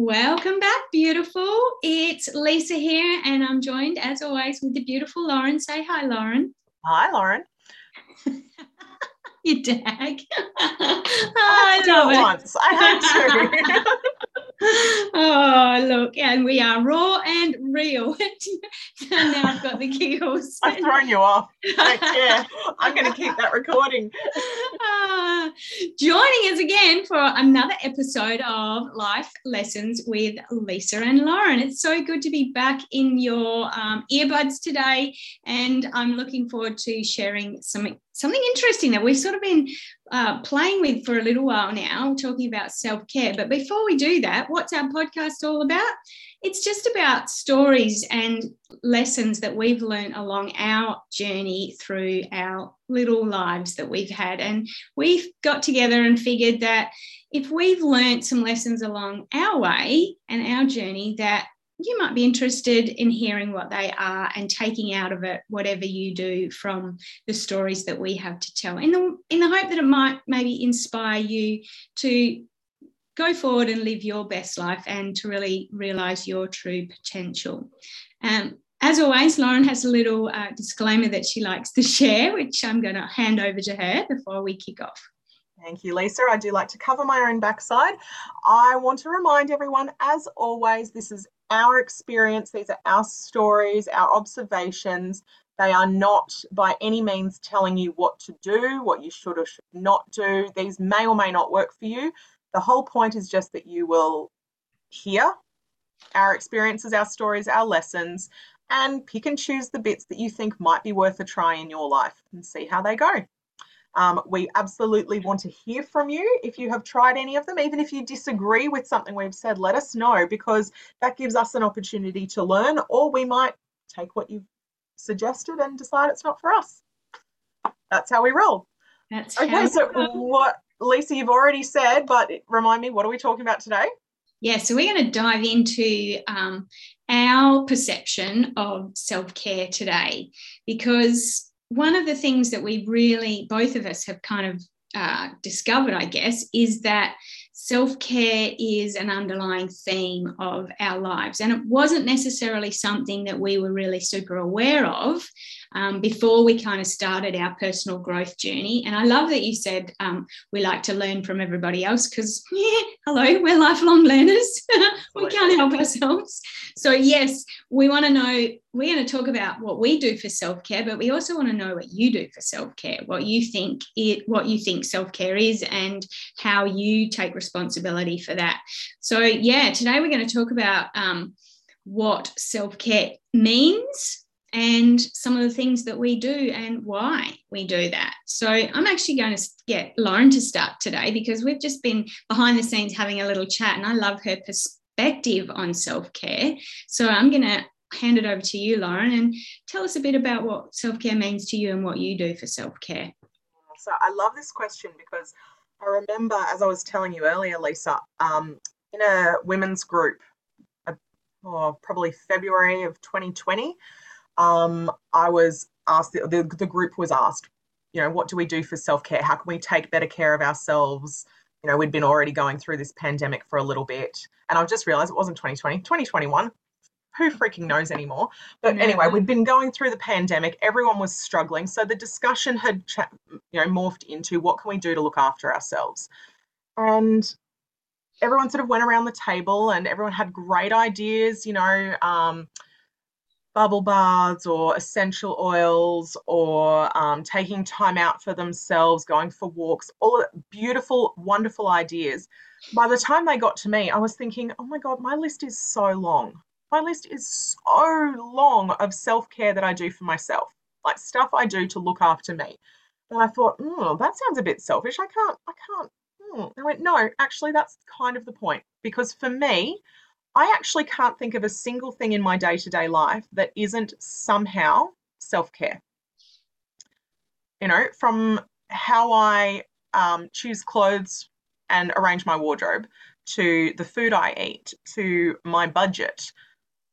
Welcome back, beautiful. It's Lesa here, and I'm joined as always with the beautiful Lauren. Say hi, Lauren. Hi, Lauren. you dag. I, I love it. Once. I had to. oh, look, and we are raw and real. and now I've got the giggles. I've thrown you off. Yeah, I'm going to keep that recording. Uh, joining us again for another episode of Life Lessons with Lesa and Lauren. It's so good to be back in your um, earbuds today, and I'm looking forward to sharing some something interesting that we've sort of been uh, playing with for a little while now, talking about self care. But before we do that, what's our podcast all about? It's just about stories and lessons that we've learned along our journey through our little lives that we've had. And we've got together and figured that if we've learned some lessons along our way and our journey, that you might be interested in hearing what they are and taking out of it whatever you do from the stories that we have to tell in the in the hope that it might maybe inspire you to go forward and live your best life and to really realize your true potential um, as always, Lauren has a little uh, disclaimer that she likes to share, which I'm going to hand over to her before we kick off. Thank you, Lesa. I do like to cover my own backside. I want to remind everyone, as always, this is our experience, these are our stories, our observations. They are not by any means telling you what to do, what you should or should not do. These may or may not work for you. The whole point is just that you will hear our experiences, our stories, our lessons, and pick and choose the bits that you think might be worth a try in your life and see how they go. Um, we absolutely want to hear from you if you have tried any of them. Even if you disagree with something we've said, let us know because that gives us an opportunity to learn, or we might take what you've suggested and decide it's not for us. That's how we roll. That's okay. So, what, Lesa, you've already said, but remind me, what are we talking about today? Yeah, so we're going to dive into um, our perception of self care today because one of the things that we really, both of us have kind of uh, discovered, I guess, is that self care is an underlying theme of our lives. And it wasn't necessarily something that we were really super aware of um, before we kind of started our personal growth journey. And I love that you said um, we like to learn from everybody else because, yeah, hello, we're lifelong learners. we can't help ourselves. So, yes, we want to know, we're going to talk about what we do for self care, but we also want to know what you do for self care, what you think it, what you think self care is, and how you take responsibility for that. So, yeah, today we're going to talk about um, what self care means and some of the things that we do and why we do that. So I'm actually going to get Lauren to start today because we've just been behind the scenes having a little chat and I love her perspective on self care. So I'm going to hand it over to you, Lauren, and tell us a bit about what self care means to you and what you do for self care. So I love this question because I remember, as I was telling you earlier, Lesa, um, in a women's group, uh, oh, probably February of 2020 um, I was asked, the, the, the group was asked, you know, what do we do for self care? How can we take better care of ourselves? You know, we'd been already going through this pandemic for a little bit. And I've just realized it wasn't 2020, 2021. Who freaking knows anymore? But yeah. anyway, we'd been going through the pandemic. Everyone was struggling. So the discussion had, you know, morphed into what can we do to look after ourselves? And everyone sort of went around the table and everyone had great ideas, you know, um, bubble baths or essential oils or um, taking time out for themselves, going for walks, all beautiful, wonderful ideas. By the time they got to me, I was thinking, oh my God, my list is so long. My list is so long of self care that I do for myself, like stuff I do to look after me. And I thought, oh, that sounds a bit selfish. I can't, I can't. Hmm. I went, no, actually, that's kind of the point. Because for me, I actually can't think of a single thing in my day to day life that isn't somehow self care. You know, from how I um, choose clothes and arrange my wardrobe to the food I eat to my budget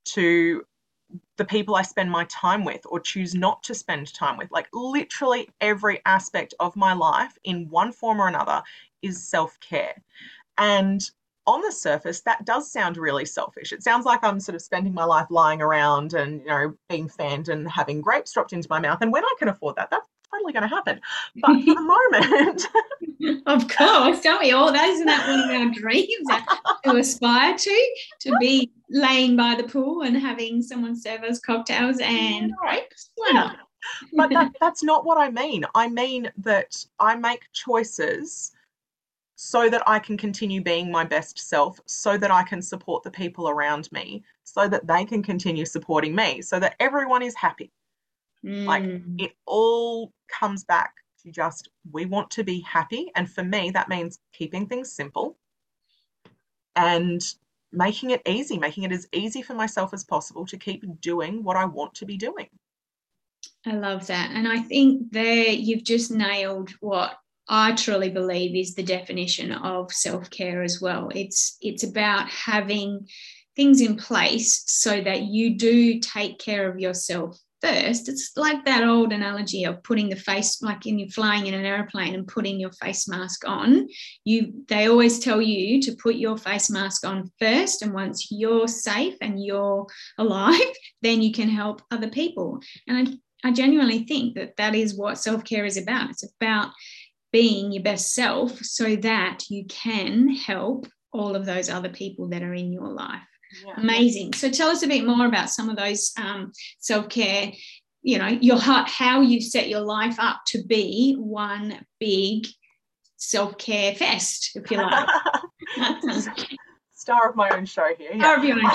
to the people I spend my time with or choose not to spend time with. Like literally every aspect of my life in one form or another is self care. And on the surface, that does sound really selfish. It sounds like I'm sort of spending my life lying around and, you know, being fanned and having grapes dropped into my mouth. And when I can afford that, that's totally going to happen. But for the moment, of course, don't we all? That isn't that one of our dreams uh, to aspire to? To be laying by the pool and having someone serve us cocktails and grapes? Why not? but that, that's not what I mean. I mean that I make choices so that I can continue being my best self, so that I can support the people around me, so that they can continue supporting me, so that everyone is happy. Mm. Like it all comes back to just we want to be happy. And for me, that means keeping things simple and making it easy, making it as easy for myself as possible to keep doing what I want to be doing. I love that. And I think there you've just nailed what I truly believe is the definition of self-care as well. It's it's about having things in place so that you do take care of yourself first. It's like that old analogy of putting the face, like in you flying in an airplane and putting your face mask on. You they always tell you to put your face mask on first, and once you're safe and you're alive, then you can help other people. And I, I genuinely think that that is what self care is about. It's about being your best self so that you can help all of those other people that are in your life. Yeah. Amazing. So tell us a bit more about some of those um, self care. You know, your heart, how you set your life up to be one big self care fest, if you like. Star of my own show here. Yeah. Star of your own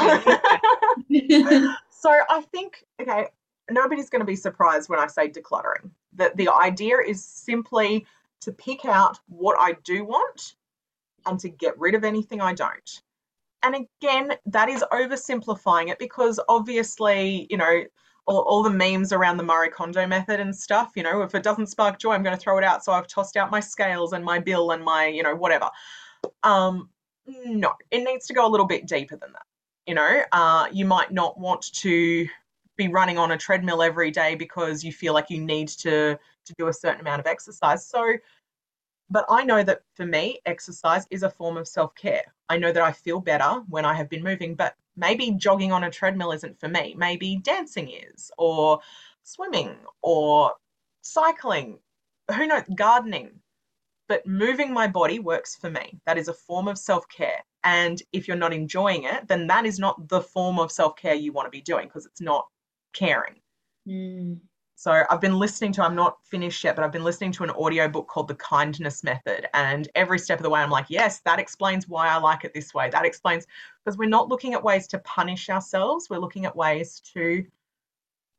show. so I think okay, nobody's going to be surprised when I say decluttering. That the idea is simply to pick out what I do want and to get rid of anything I don't. And again, that is oversimplifying it because obviously, you know, all, all, the memes around the Marie Kondo method and stuff, you know, if it doesn't spark joy, I'm going to throw it out. So I've tossed out my scales and my bill and my, you know, whatever. Um, no, it needs to go a little bit deeper than that. You know, uh, you might not want to be running on a treadmill every day because you feel like you need to to do a certain amount of exercise. So, but I know that for me, exercise is a form of self care. I know that I feel better when I have been moving, but maybe jogging on a treadmill isn't for me. Maybe dancing is, or swimming, or cycling, who knows, gardening. But moving my body works for me. That is a form of self care. And if you're not enjoying it, then that is not the form of self care you want to be doing because it's not caring. Mm. So I've been listening to, I'm not finished yet, but I've been listening to an audio book called The Kindness Method. And every step of the way, I'm like, yes, that explains why I like it this way. That explains, because we're not looking at ways to punish ourselves, we're looking at ways to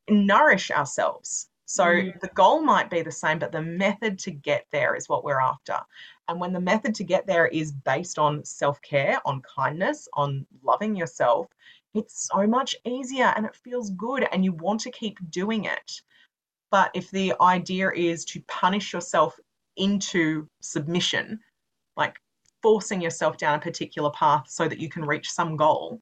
nourish ourselves. So mm. the goal might be the same, but the method to get there is what we're after. And when the method to get there is based on self care, on kindness, on loving yourself, it's so much easier and it feels good and you want to keep doing it. But if the idea is to punish yourself into submission, like forcing yourself down a particular path so that you can reach some goal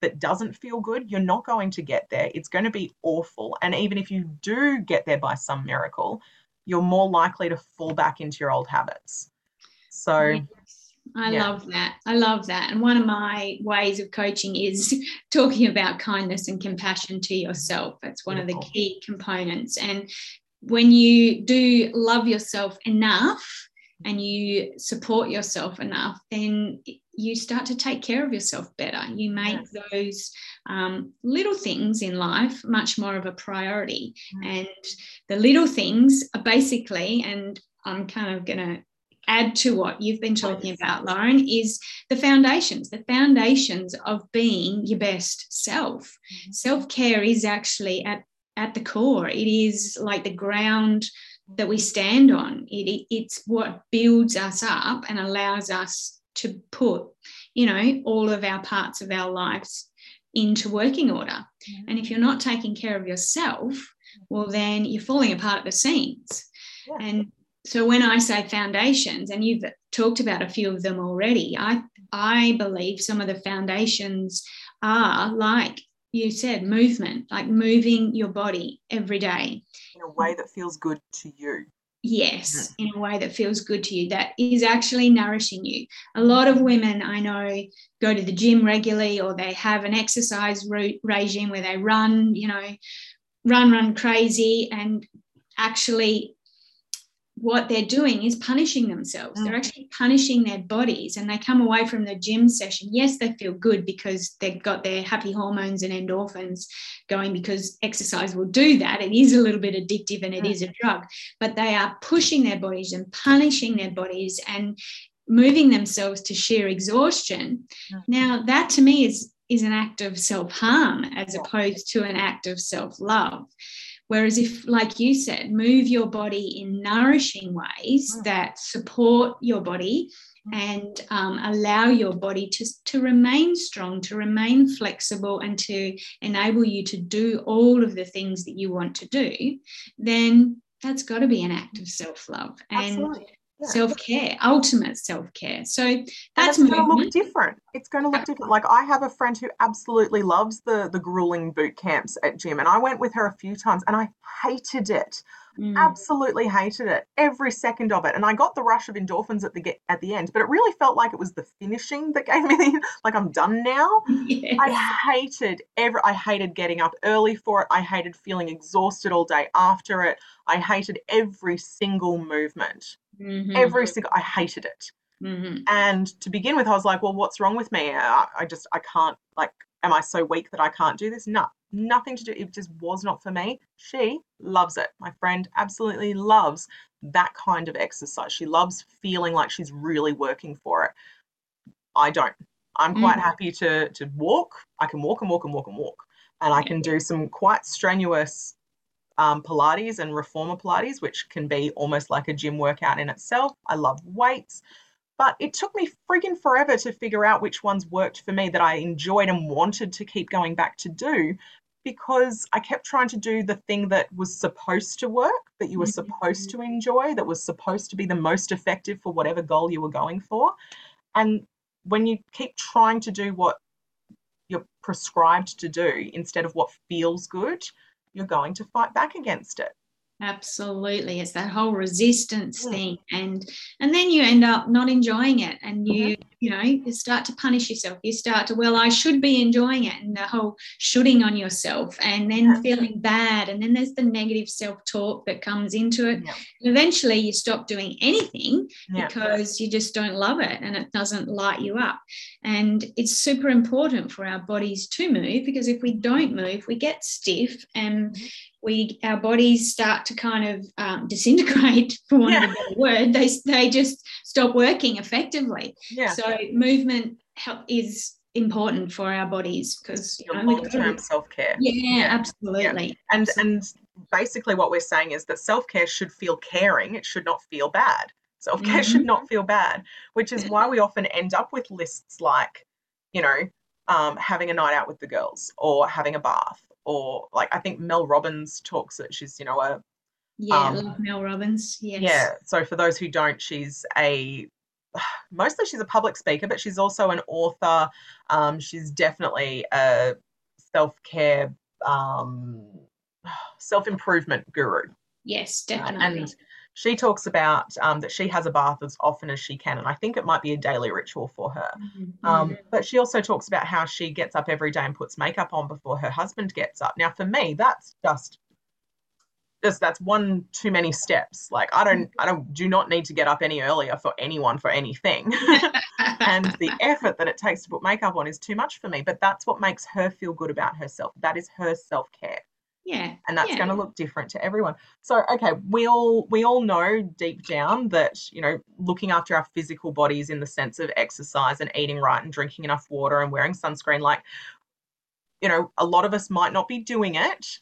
that doesn't feel good, you're not going to get there. It's going to be awful. And even if you do get there by some miracle, you're more likely to fall back into your old habits. So, yes. I yeah. love that. I love that. And one of my ways of coaching is talking about kindness and compassion to yourself. That's one Beautiful. of the key components. And when you do love yourself enough and you support yourself enough, then you start to take care of yourself better. You make yes. those um, little things in life much more of a priority. Mm. And the little things are basically, and I'm kind of going to add to what you've been talking about, Lauren, is the foundations, the foundations of being your best self. Mm-hmm. Self care is actually at, at the core, it is like the ground that we stand on. It, it's what builds us up and allows us to put, you know, all of our parts of our lives into working order. Mm-hmm. And if you're not taking care of yourself, well, then you're falling apart at the seams. Yeah. And so when I say foundations, and you've talked about a few of them already, I I believe some of the foundations are like you said, movement, like moving your body every day. In a way that feels good to you. yes in a way that feels good to you that is actually nourishing you. A lot of women i know go to the gym regularly or they have an exercise regime where they run you know run run crazy and actually what they're doing is punishing themselves. Mm. They're actually punishing their bodies and they come away from the gym session. Yes, they feel good because they've got their happy hormones and endorphins going because exercise will do that. It is a little bit addictive and it mm. is a drug, but they are pushing their bodies and punishing their bodies and moving themselves to sheer exhaustion. Mm. Now, that to me is is an act of self-harm as opposed to an act of self-love. Whereas, if, like you said, move your body in nourishing ways mm. that support your body mm. and um, allow your body to, to remain strong, to remain flexible, and to enable you to do all of the things that you want to do, then that's got to be an act of self love. And Absolutely yeah. self-care ultimate self-care. So that's going to look different. It's going to look different. Like i have a friend who absolutely loves the the grueling boot camps at gym and i went with her a few times and i hated it mm. absolutely hated it every second of it and i got the rush of endorphins at the get at the end but it really felt like it was the finishing that gave me the like i'm done now yes. i hated every i hated getting up early for it i hated feeling exhausted all day after it i hated every single movement Mm-hmm. Every single, I hated it. Mm-hmm. And to begin with, I was like, well, what's wrong with me? I, I, just, I can't, like, am I so weak that I can't do this? No, nothing to do. It just was not for me. She loves it. My friend absolutely loves that kind of exercise. She loves feeling like she's really working for it. I don't. I'm quite mm-hmm. happy to to walk. I can walk and walk and walk and walk. And I can do some quite strenuous um, Pilates and reformer Pilates, which can be almost like a gym workout in itself. I love weights, but it took me friggin' forever to figure out which ones worked for me that I enjoyed and wanted to keep going back to do because I kept trying to do the thing that was supposed to work, that you were mm-hmm. supposed to enjoy, that was supposed to be the most effective for whatever goal you were going for. And when you keep trying to do what you're prescribed to do instead of what feels good, you're going to fight back against it absolutely it's that whole resistance yeah. thing and and then you end up not enjoying it and you mm-hmm. you know you start to punish yourself you start to well i should be enjoying it and the whole shooting on yourself and then yeah. feeling bad and then there's the negative self-talk that comes into it yeah. eventually you stop doing anything because you just don't love it and it doesn't light you up and it's super important for our bodies to move because if we don't move we get stiff and mm-hmm we our bodies start to kind of um, disintegrate, for want yeah. of a better word. They they just stop working effectively. Yeah. So movement help is important for our bodies because you know, long-term self-care. Yeah, yeah. absolutely. Yeah. And and basically what we're saying is that self-care should feel caring. It should not feel bad. Self-care mm-hmm. should not feel bad, which is why we often end up with lists like, you know, um, having a night out with the girls or having a bath or like I think Mel Robbins talks that she's you know a yeah um, love Mel Robbins yes. yeah so for those who don't she's a mostly she's a public speaker but she's also an author. Um, she's definitely a self-care um, self-improvement guru. Yes definitely and she talks about um, that she has a bath as often as she can, and I think it might be a daily ritual for her. Mm-hmm. Um, but she also talks about how she gets up every day and puts makeup on before her husband gets up. Now, for me, that's just just that's one too many steps. Like I don't I don't do not need to get up any earlier for anyone for anything. and the effort that it takes to put makeup on is too much for me. But that's what makes her feel good about herself. That is her self care. Yeah. And that's yeah. going to look different to everyone. So, okay, we all we all know deep down that, you know, looking after our physical bodies in the sense of exercise and eating right and drinking enough water and wearing sunscreen like you know, a lot of us might not be doing it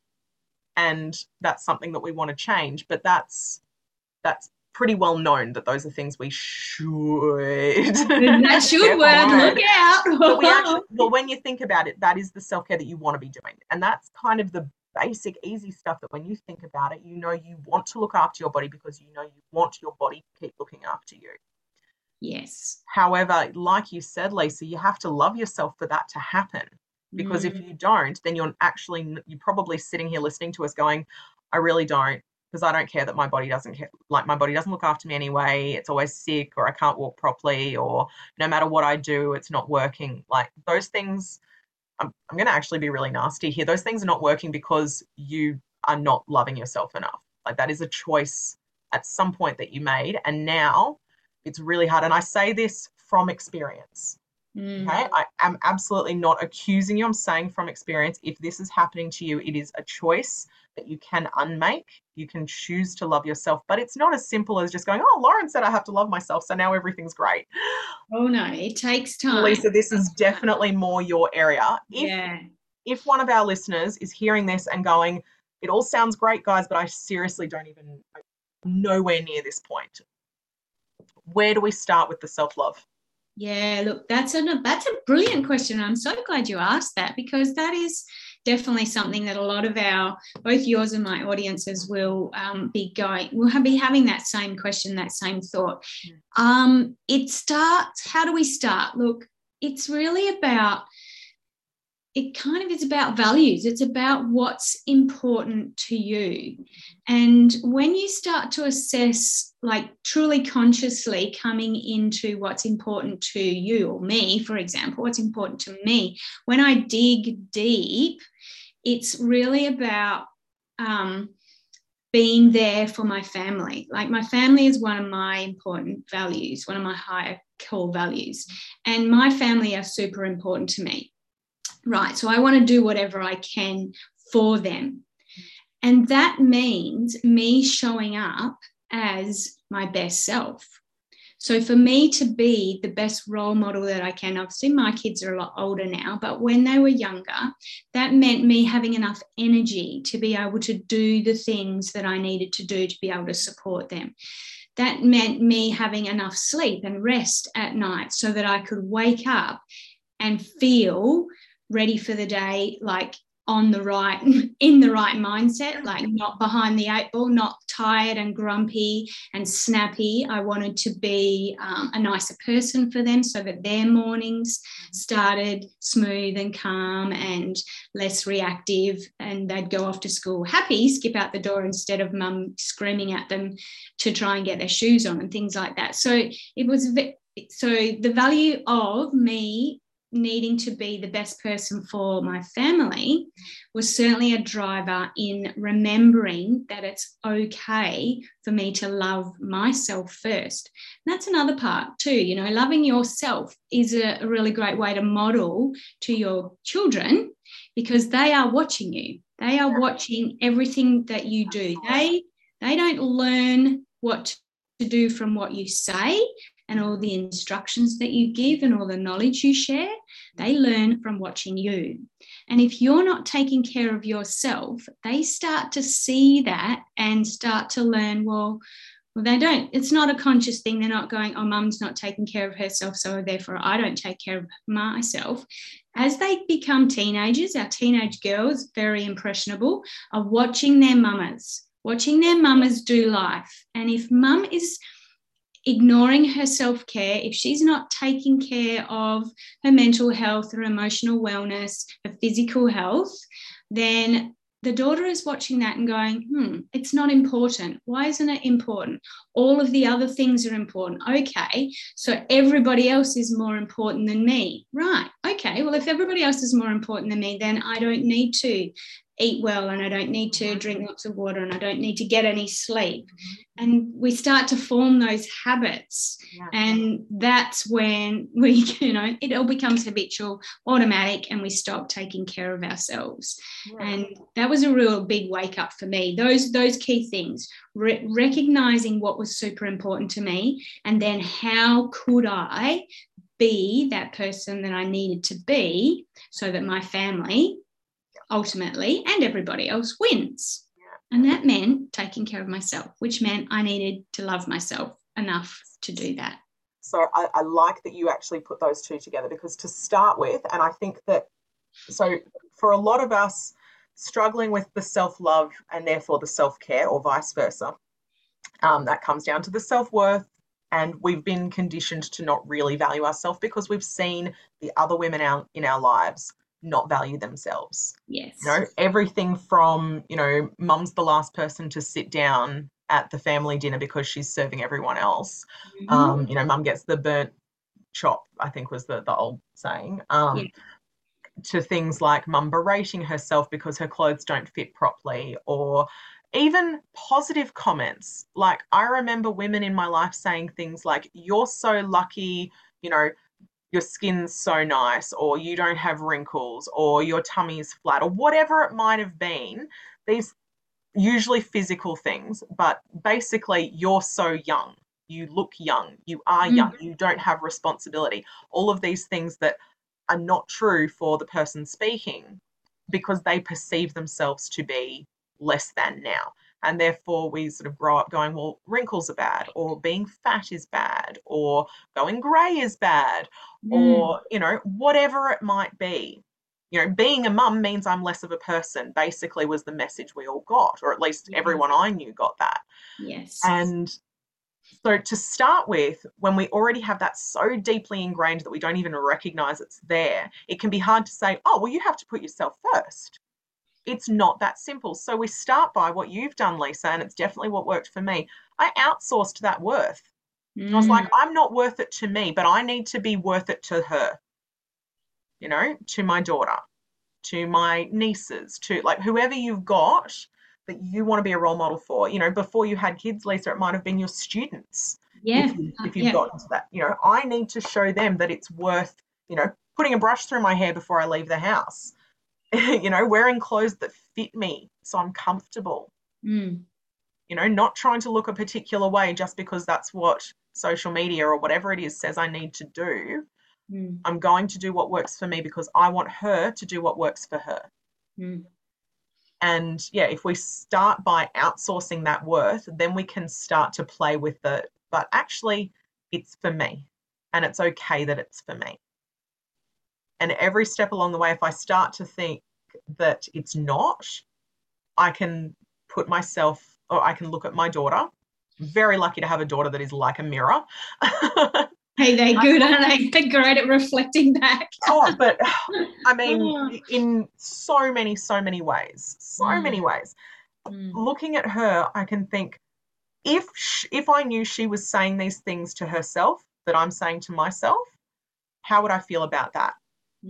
and that's something that we want to change, but that's that's pretty well known that those are things we should. that should work. Look out. but we actually, well, when you think about it, that is the self care that you want to be doing, and that's kind of the basic, easy stuff that when you think about it, you know you want to look after your body because you know you want your body to keep looking after you. Yes. However, like you said, Lesa, you have to love yourself for that to happen. Because mm. if you don't, then you're actually, you're probably sitting here listening to us going, I really don't because I don't care that my body doesn't care, like my body doesn't look after me anyway. It's always sick or I can't walk properly or no matter what I do, it's not working. Like those things, I'm, I'm going to actually be really nasty here. Those things are not working because you are not loving yourself enough. Like that is a choice at some point that you made. And now it's really hard. And I say this from experience. Mm. Okay. I am absolutely not accusing you. I'm saying from experience, if this is happening to you, it is a choice that you can unmake. You can choose to love yourself, but it's not as simple as just going, oh, Lauren said I have to love myself. So now everything's great. Oh, no, it takes time. Lesa, this is definitely more your area. If, yeah. If one of our listeners is hearing this and going, it all sounds great, guys, but I seriously don't even nowhere near this point. Where do we start with the self love? Yeah, look, that's a that's a brilliant question. I'm so glad you asked that because that is definitely something that a lot of our both yours and my audiences will um, be going will have, be having that same question, that same thought. Um, it starts. How do we start? Look, it's really about it kind of is about values. It's about what's important to you. And when you start to assess, like truly consciously coming into what's important to you or me, for example, what's important to me, when I dig deep, it's really about um, being there for my family. Like my family is one of my important values, one of my higher core values. And my family are super important to me right? So I want to do whatever I can for them. And that means me showing up as my best self. So for me to be the best role model that I can, obviously my kids are a lot older now, but when they were younger, that meant me having enough energy to be able to do the things that I needed to do to be able to support them. That meant me having enough sleep and rest at night so that I could wake up and feel ready for the day, like on the right, in the right mindset, like not behind the eight ball, not tired and grumpy and snappy. I wanted to be um, a nicer person for them so that their mornings started smooth and calm and less reactive. And they'd go off to school happy, skip out the door instead of mum screaming at them to try and get their shoes on and things like that. So it was. So the value of me needing to be the best person for my family was certainly a driver in remembering that it's okay for me to love myself first. And that's another part too. You know, loving yourself is a, really great way to model to your children because they are watching you. They are watching everything that you do. They they don't learn what to do from what you say and all the instructions that you give and all the knowledge you share, they learn from watching you. And if you're not taking care of yourself, they start to see that and start to learn, well, well, they don't, it's not a conscious thing. They're not going, oh, mum's not taking care of herself, so therefore I don't take care of myself. As they become teenagers, our teenage girls, very impressionable, are watching their mamas, watching their mamas do life. And if mum is ignoring her self care, if she's not taking care of her mental health, her emotional wellness, her physical health, then the daughter is watching that and going, hmm, it's not important. Why isn't it important? All of the other things are important. Okay, so everybody else is more important than me. Right. Okay, well, if everybody else is more important than me, then I don't need to eat well and I don't need to mm-hmm. drink lots of water and I don't need to get any sleep. Mm-hmm. And we start to form those habits. Yeah. And that's when we, you know, it all becomes habitual, automatic, and we stop taking care of ourselves. Yeah. And that was a real big wake up for me. Those, those key things, re- recognizing what was super important to me, and then how could I be that person that I needed to be so that my family ultimately, and everybody else wins. And that meant taking care of myself, which meant I needed to love myself enough to do that. So I, I like that you actually put those two together because to start with, and I think that so for a lot of us struggling with the self love and therefore the self care, or vice versa, um, that comes down to the self worth. And we've been conditioned to not really value ourselves because we've seen the other women out in our lives not value themselves. Yes. You know, everything from, you know, mum's the last person to sit down at the family dinner because she's serving everyone else. Mm-hmm. Um, you know, mum gets the burnt chop, I think was the, the old saying. Um, yeah. To things like mum berating herself because her clothes don't fit properly, or even positive comments. Like, I remember women in my life saying things like, You're so lucky, you know, your skin's so nice, or you don't have wrinkles, or your tummy is flat, or whatever it might have been. These usually physical things, but basically, you're so young. You look young. You are young. Mm. You don't have responsibility. All of these things that are not true for the person speaking because they perceive themselves to be less than now. And therefore, we sort of grow up going, well, wrinkles are bad, or being fat is bad, or going grey is bad, mm. or, you know, whatever it might be. You know, being a mum means I'm less of a person, basically, was the message we all got, or at least yes. everyone I knew got that. Yes. And so, to start with, when we already have that so deeply ingrained that we don't even recognize it's there, it can be hard to say, oh, well, you have to put yourself first it's not that simple. So we start by what you've done, Lesa, and it's definitely what worked for me. I outsourced that worth. Mm. I was like, mm. I'm not worth it to me, but I need to be worth it to her, you know, to my daughter, to my nieces, to like whoever you've got that you want to be a role model for. You know, before you had kids, Lesa, it might have been your students. Yeah. If, you, you've yeah. got into that, you know, I need to show them that it's worth, you know, putting a brush through my hair before I leave the house you know, wearing clothes that fit me so I'm comfortable. Mm. You know, not trying to look a particular way just because that's what social media or whatever it is says I need to do. Mm. I'm going to do what works for me because I want her to do what works for her. Mm. And yeah, if we start by outsourcing that worth, then we can start to play with it. but actually, it's for me. And it's okay that it's for me. And every step along the way, if I start to think that it's not, I can put myself or I can look at my daughter. Very lucky to have a daughter that is like a mirror. hey, they're good, aren't they? They're great at reflecting back. oh, but I mean, oh. in so many, so many ways, so mm. many ways. Mm. Looking at her, I can think if she, if I knew she was saying these things to herself that I'm saying to myself, how would I feel about that?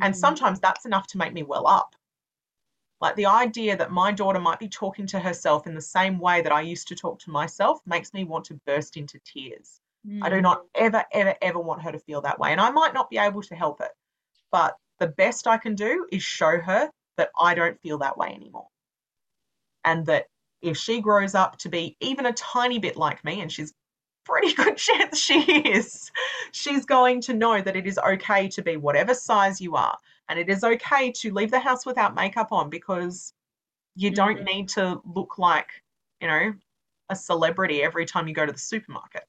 And mm. sometimes that's enough to make me well up. Like the idea that my daughter might be talking to herself in the same way that I used to talk to myself makes me want to burst into tears. Mm. I do not mm. ever, ever, ever want her to feel that way. And I might not be able to help it, but the best I can do is show her that I don't feel that way anymore. And that if she grows up to be even a tiny bit like me, and she's pretty good chance she is. She's going to know that it is okay to be whatever size you are. And it is okay to leave the house without makeup on because you mm-hmm. don't need to look like, you know, a celebrity every time you go to the supermarket.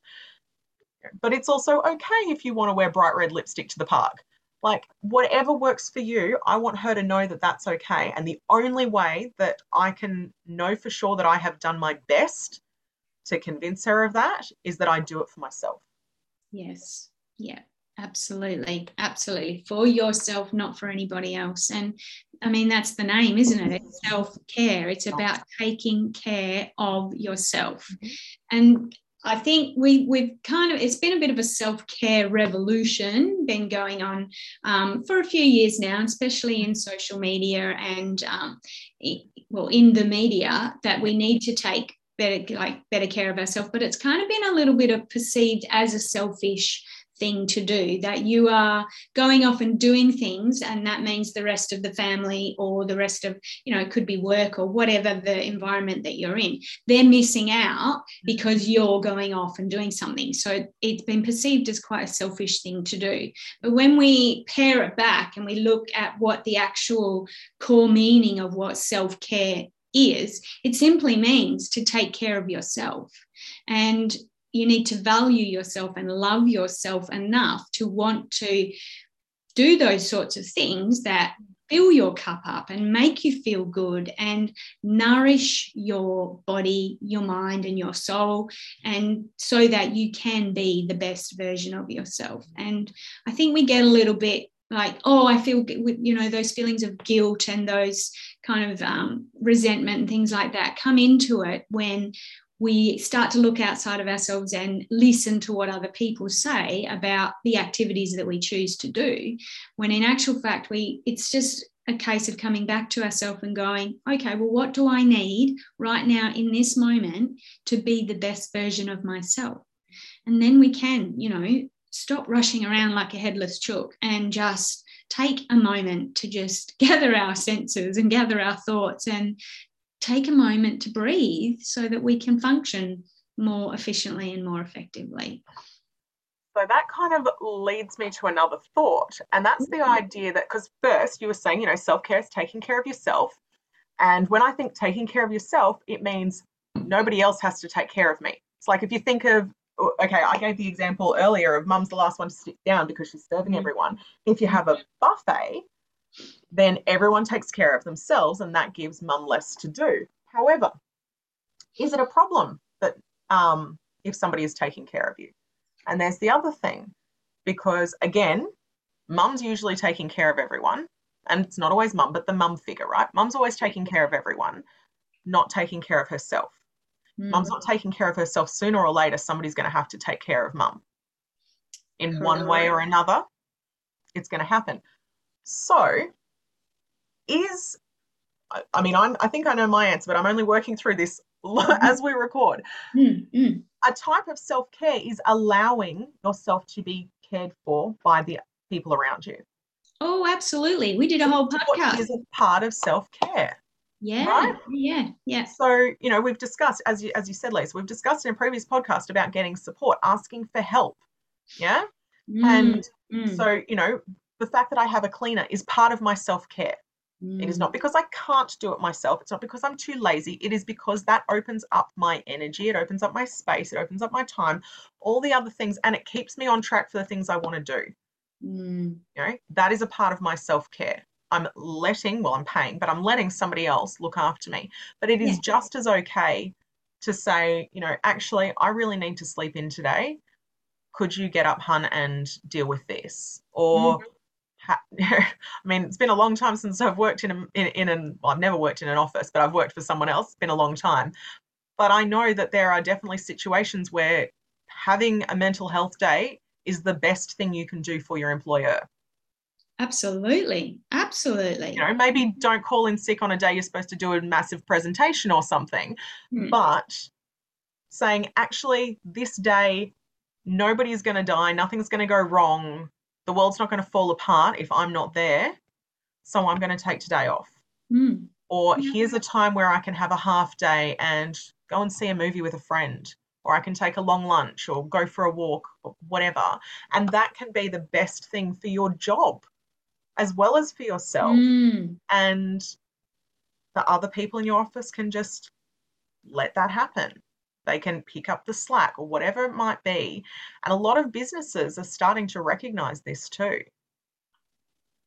But it's also okay if you want to wear bright red lipstick to the park. Like, whatever works for you, I want her to know that that's okay. And the only way that I can know for sure that I have done my best to convince her of that is that I do it for myself. Yes. Yeah. Absolutely. Absolutely. For yourself, not for anybody else. And I mean, that's the name, isn't it? It's self care. It's about taking care of yourself. Mm-hmm. And I think we we've kind of it's been a bit of a self care revolution been going on um, for a few years now, especially in social media and um, well in the media that we need to take better like better care of ourselves but it's kind of been a little bit of perceived as a selfish thing to do that you are going off and doing things and that means the rest of the family or the rest of you know it could be work or whatever the environment that you're in. They're missing out because you're going off and doing something. So it's been perceived as quite a selfish thing to do. But when we pare it back and we look at what the actual core meaning of what self-care is, it simply means to take care of yourself. And you need to value yourself and love yourself enough to want to do those sorts of things that fill your cup up and make you feel good and nourish your body, your mind, and your soul, and so that you can be the best version of yourself. And I think we get a little bit like oh i feel you know those feelings of guilt and those kind of um, resentment and things like that come into it when we start to look outside of ourselves and listen to what other people say about the activities that we choose to do. When in actual fact we it's just a case of coming back to ourselves and going okay well what do i need right now in this moment to be the best version of myself? And then we can you know stop rushing around like a headless chook and just take a moment to just gather our senses and gather our thoughts and take a moment to breathe so that we can function more efficiently and more effectively. So that kind of leads me to another thought. And that's the mm-hmm. idea that, because first you were saying, you know, self care is taking care of yourself. And when I think taking care of yourself, it means nobody else has to take care of me. It's like if you think of okay, I gave the example earlier of mum's the last one to sit down because she's serving mm-hmm. everyone. If you have a buffet, then everyone takes care of themselves and that gives mum less to do. However, is it a problem that um, if somebody is taking care of you? And there's the other thing, because again, mum's usually taking care of everyone, and it's not always mum, but the mum figure, right? Mum's always taking care of everyone, not taking care of herself. Mm. Mum's not taking care of herself. Sooner or later, somebody's going to have to take care of mum. In Correct. one way or another, it's going to happen. So, is I mean, I'm, I think I know my answer, but I'm only working through this as we record. Mm. A type of self care is allowing yourself to be cared for by the people around you. Oh, absolutely. We did a whole podcast. Is a part of self care. Yeah. Right? Yeah. Yeah. So, you know, we've discussed, as you as you said, Lesa, we've discussed in a previous podcast about getting support, asking for help. Yeah. Mm, and mm. so, you know, the fact that I have a cleaner is part of my self-care. Mm. It is not mm. because I can't do it myself. It's not because I'm too lazy. It is because that opens up my energy. It opens up my space. It opens up my time, all the other things, and it keeps me on track for the things I want to do. Mm. You know, that is a part of my self-care. I'm letting, well, I'm paying, but I'm letting somebody else look after me. But it is yeah. just as okay to say, you know, actually, I really need to sleep in today. Could you get up, hun, and deal with this? Or, mm-hmm. I mean, it's been a long time since I've worked in a, in, in an, well, I've never worked in an office, but I've worked for someone else. It's been a long time. But I know that there are definitely situations where having a mental health day is the best thing you can do for your employer. Absolutely. Absolutely. You know, maybe don't call in sick on a day you're supposed to do a massive presentation or something, mm. but saying, actually, this day, nobody's going to die, nothing's going to go wrong, the world's not going to fall apart if I'm not there. So I'm going to take today off. Mm. Or yeah. here's a time where I can have a half day and go and see a movie with a friend or I can take a long lunch or go for a walk or whatever. And that can be the best thing for your job as well as for yourself. Mm. And the other people in your office can just let that happen. They can pick up the slack or whatever it might be. And a lot of businesses are starting to recognize this too.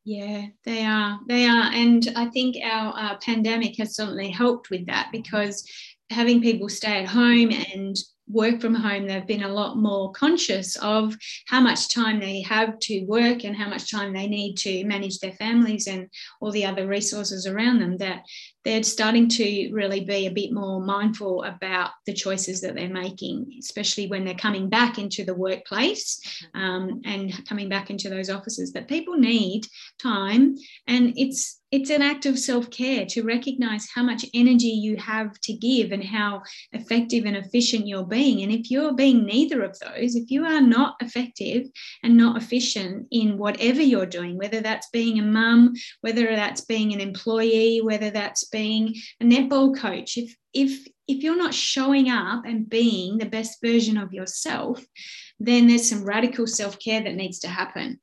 Yeah, they are. They are. And I think our uh, pandemic has certainly helped with that because having people stay at home and work from home, they've been a lot more conscious of how much time they have to work and how much time they need to manage their families and all the other resources around them. That they're starting to really be a bit more mindful about the choices that they're making, especially when they're coming back into the workplace um, and coming back into those offices. That people need time, and it's it's an act of self care to recognize how much energy you have to give and how effective and efficient you're being. And if you're being neither of those, if you are not effective and not efficient in whatever you're doing, whether that's being a mum, whether that's being an employee, whether that's being a netball coach, if if if you're not showing up and being the best version of yourself, then there's some radical self care that needs to happen.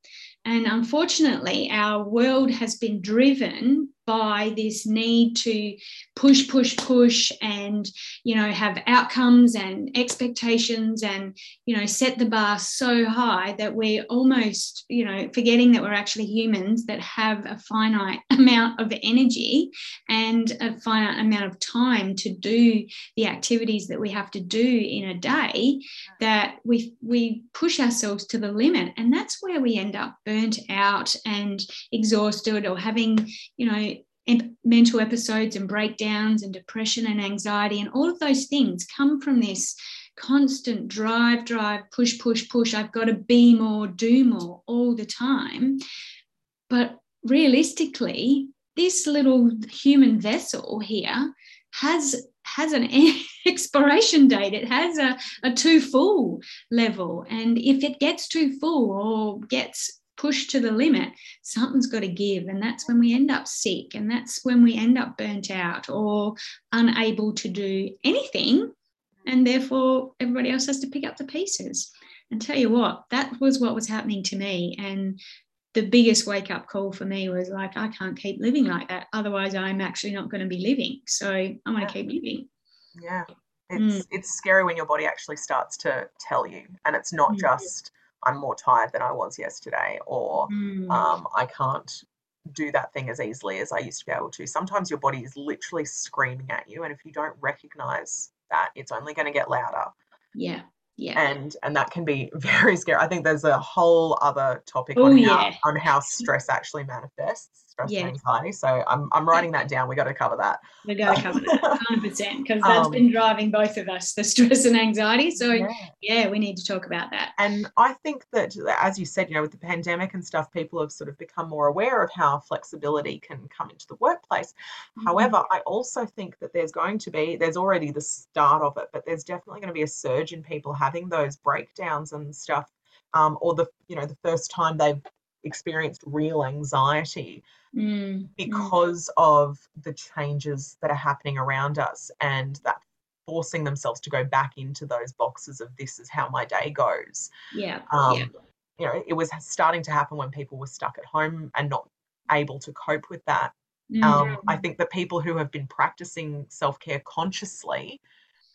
And unfortunately, our world has been driven by this need to push, push, push, and you know have outcomes and expectations, and you know set the bar so high that we're almost you know forgetting that we're actually humans that have a finite amount of energy and a finite amount of time to do the activities that we have to do in a day. That we we push ourselves to the limit, and that's where we end up burnt out and exhausted or having you know mental episodes and breakdowns and depression and anxiety and all of those things come from this constant drive, drive, push, push, push. I've got to be more, do more all the time. But realistically, this little human vessel here has has an expiration date it has a, a too full level and if it gets too full or gets pushed to the limit, something's got to give. And that's when we end up sick. And that's when we end up burnt out or unable to do anything. And therefore, everybody else has to pick up the pieces. And tell you what, that was what was happening to me. And the biggest wake up call for me was like, I can't keep living like that. Otherwise, I'm actually not going to be living. So I'm going to keep living. Yeah. It's, mm. it's scary when your body actually starts to tell you. And it's not mm. just I'm more tired than I was yesterday, or mm. um, I can't do that thing as easily as I used to be able to. Sometimes your body is literally screaming at you, and if you don't recognize that, it's only going to get louder. Yeah. Yeah. And and that can be very scary. I think there's a whole other topic on how yeah. on how stress actually manifests stress yeah. and anxiety. So I'm, I'm writing that down. We got to cover that. We got to cover that 100 percent because that's um, been driving both of us the stress and anxiety. So yeah. yeah, we need to talk about that. And I think that, as you said, you know, with the pandemic and stuff, people have sort of become more aware of how flexibility can come into the workplace. Mm-hmm. However, I also think that there's going to be, there's already the start of it, but there's definitely going to be a surge in people having those breakdowns and stuff um, or the you know the first time they've experienced real anxiety mm, mm. because mm. of the changes that are happening around us and that forcing themselves to go back into those boxes of this is how my day goes. Yeah. Um, yeah. You know, it was starting to happen when people were stuck at home and not able to cope with that. Mm. Um, I think that people who have been practicing self care consciously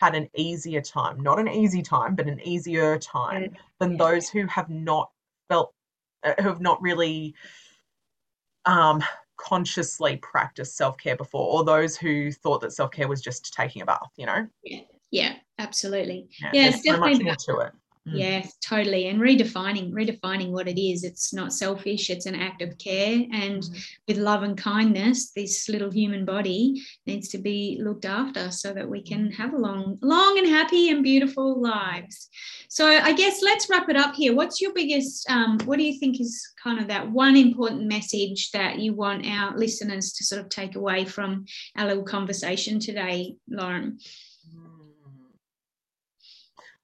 had an easier time, not an easy time, but an easier time than those who have not felt, uh, who have not really um, consciously practiced self care before, or those who thought that self care was just taking a bath, you know? Yeah, yeah, absolutely. Yeah, yeah it's so much more to it. Mm. Yes, totally. And redefining, redefining what it is. It's not selfish, it's an act of care. And mm. with love and kindness, this little human body needs to be looked after so that we can have a long, long and happy and beautiful lives. So I guess let's wrap it up here. What's your biggest, um, what do you think is kind of that one important message that you want our listeners to sort of take away from our little conversation today, Lauren? Mm.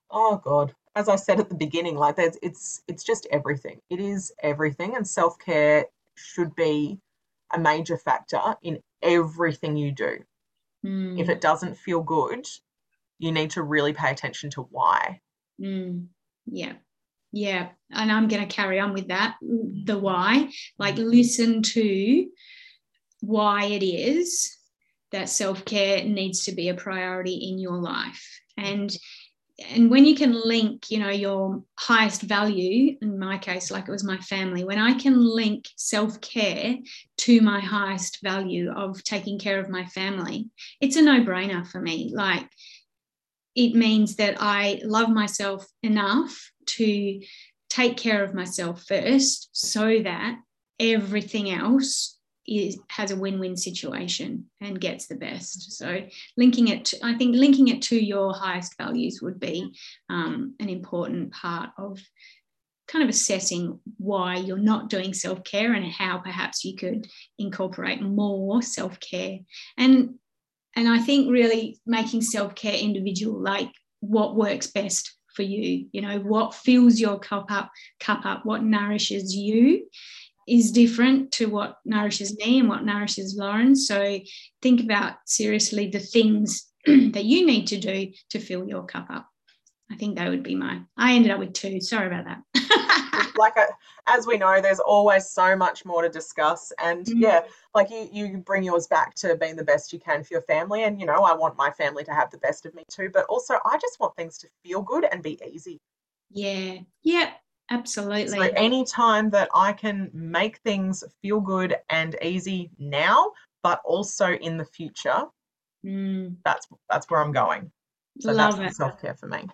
Oh God, as I said at the beginning, like there's it's it's just everything. It is everything, and self care should be a major factor in everything you do. Mm. If it doesn't feel good, you need to really pay attention to why. Mm. Yeah. Yeah. And I'm going to carry on with that. The why, like listen to why it is that self care needs to be a priority in your life. And and when you can link you know your highest value in my case like it was my family when i can link self-care to my highest value of taking care of my family it's a no-brainer for me. Like it means that i love myself enough to take care of myself first so that everything else is, has a win-win situation and gets the best. So linking it, to, I think linking it to your highest values would be um, an important part of kind of assessing why you're not doing self-care and how perhaps you could incorporate more self-care and and i think really making self-care individual like what works best for you you know what fills your cup up cup up what nourishes you is different to what nourishes me and what nourishes Lauren. So think about seriously the things that you need to do to fill your cup up. I think that would be my. I ended up with two. Sorry about that. like a, as we know, there's always so much more to discuss, and mm-hmm. yeah, like you you bring yours back to being the best you can for your family, and you know I want my family to have the best of me too, but also I just want things to feel good and be easy. Yeah. Yep. Absolutely. So any time that I can make things feel good and easy now, but also in the future, mm. that's that's where I'm going. So Love that's self care for me.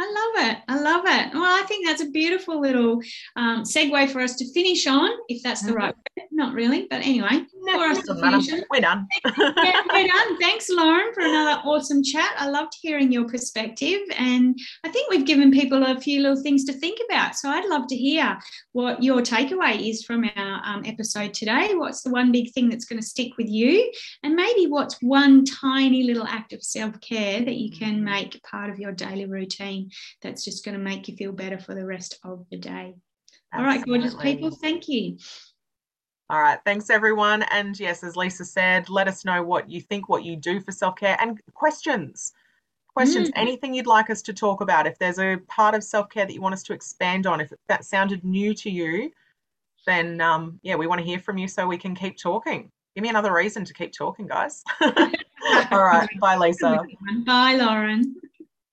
I love it. I love it. Well, I think that's a beautiful little um, segue for us to finish on, if that's the mm-hmm. right word. Not really, but anyway, no, for us to finish on. We're done. yeah, we're done. Thanks, Lauren, for another awesome chat. I loved hearing your perspective, and I think we've given people a few little things to think about. So I'd love to hear what your takeaway is from our um, episode today. What's the one big thing that's going to stick with you, and maybe what's one tiny little act of self care that you can mm-hmm. make part of your daily routine that's just going to make you feel better for the rest of the day. Absolutely. All right, gorgeous people, thank you. All right, thanks everyone. And yes, as Lesa said, let us know what you think, what you do for self care, and questions. Questions, mm. anything you'd like us to talk about. If there's a part of self care that you want us to expand on, if that sounded new to you, then um, yeah, we want to hear from you so we can keep talking. Give me another reason to keep talking, guys. All right, bye, Lesa. Bye, Lauren.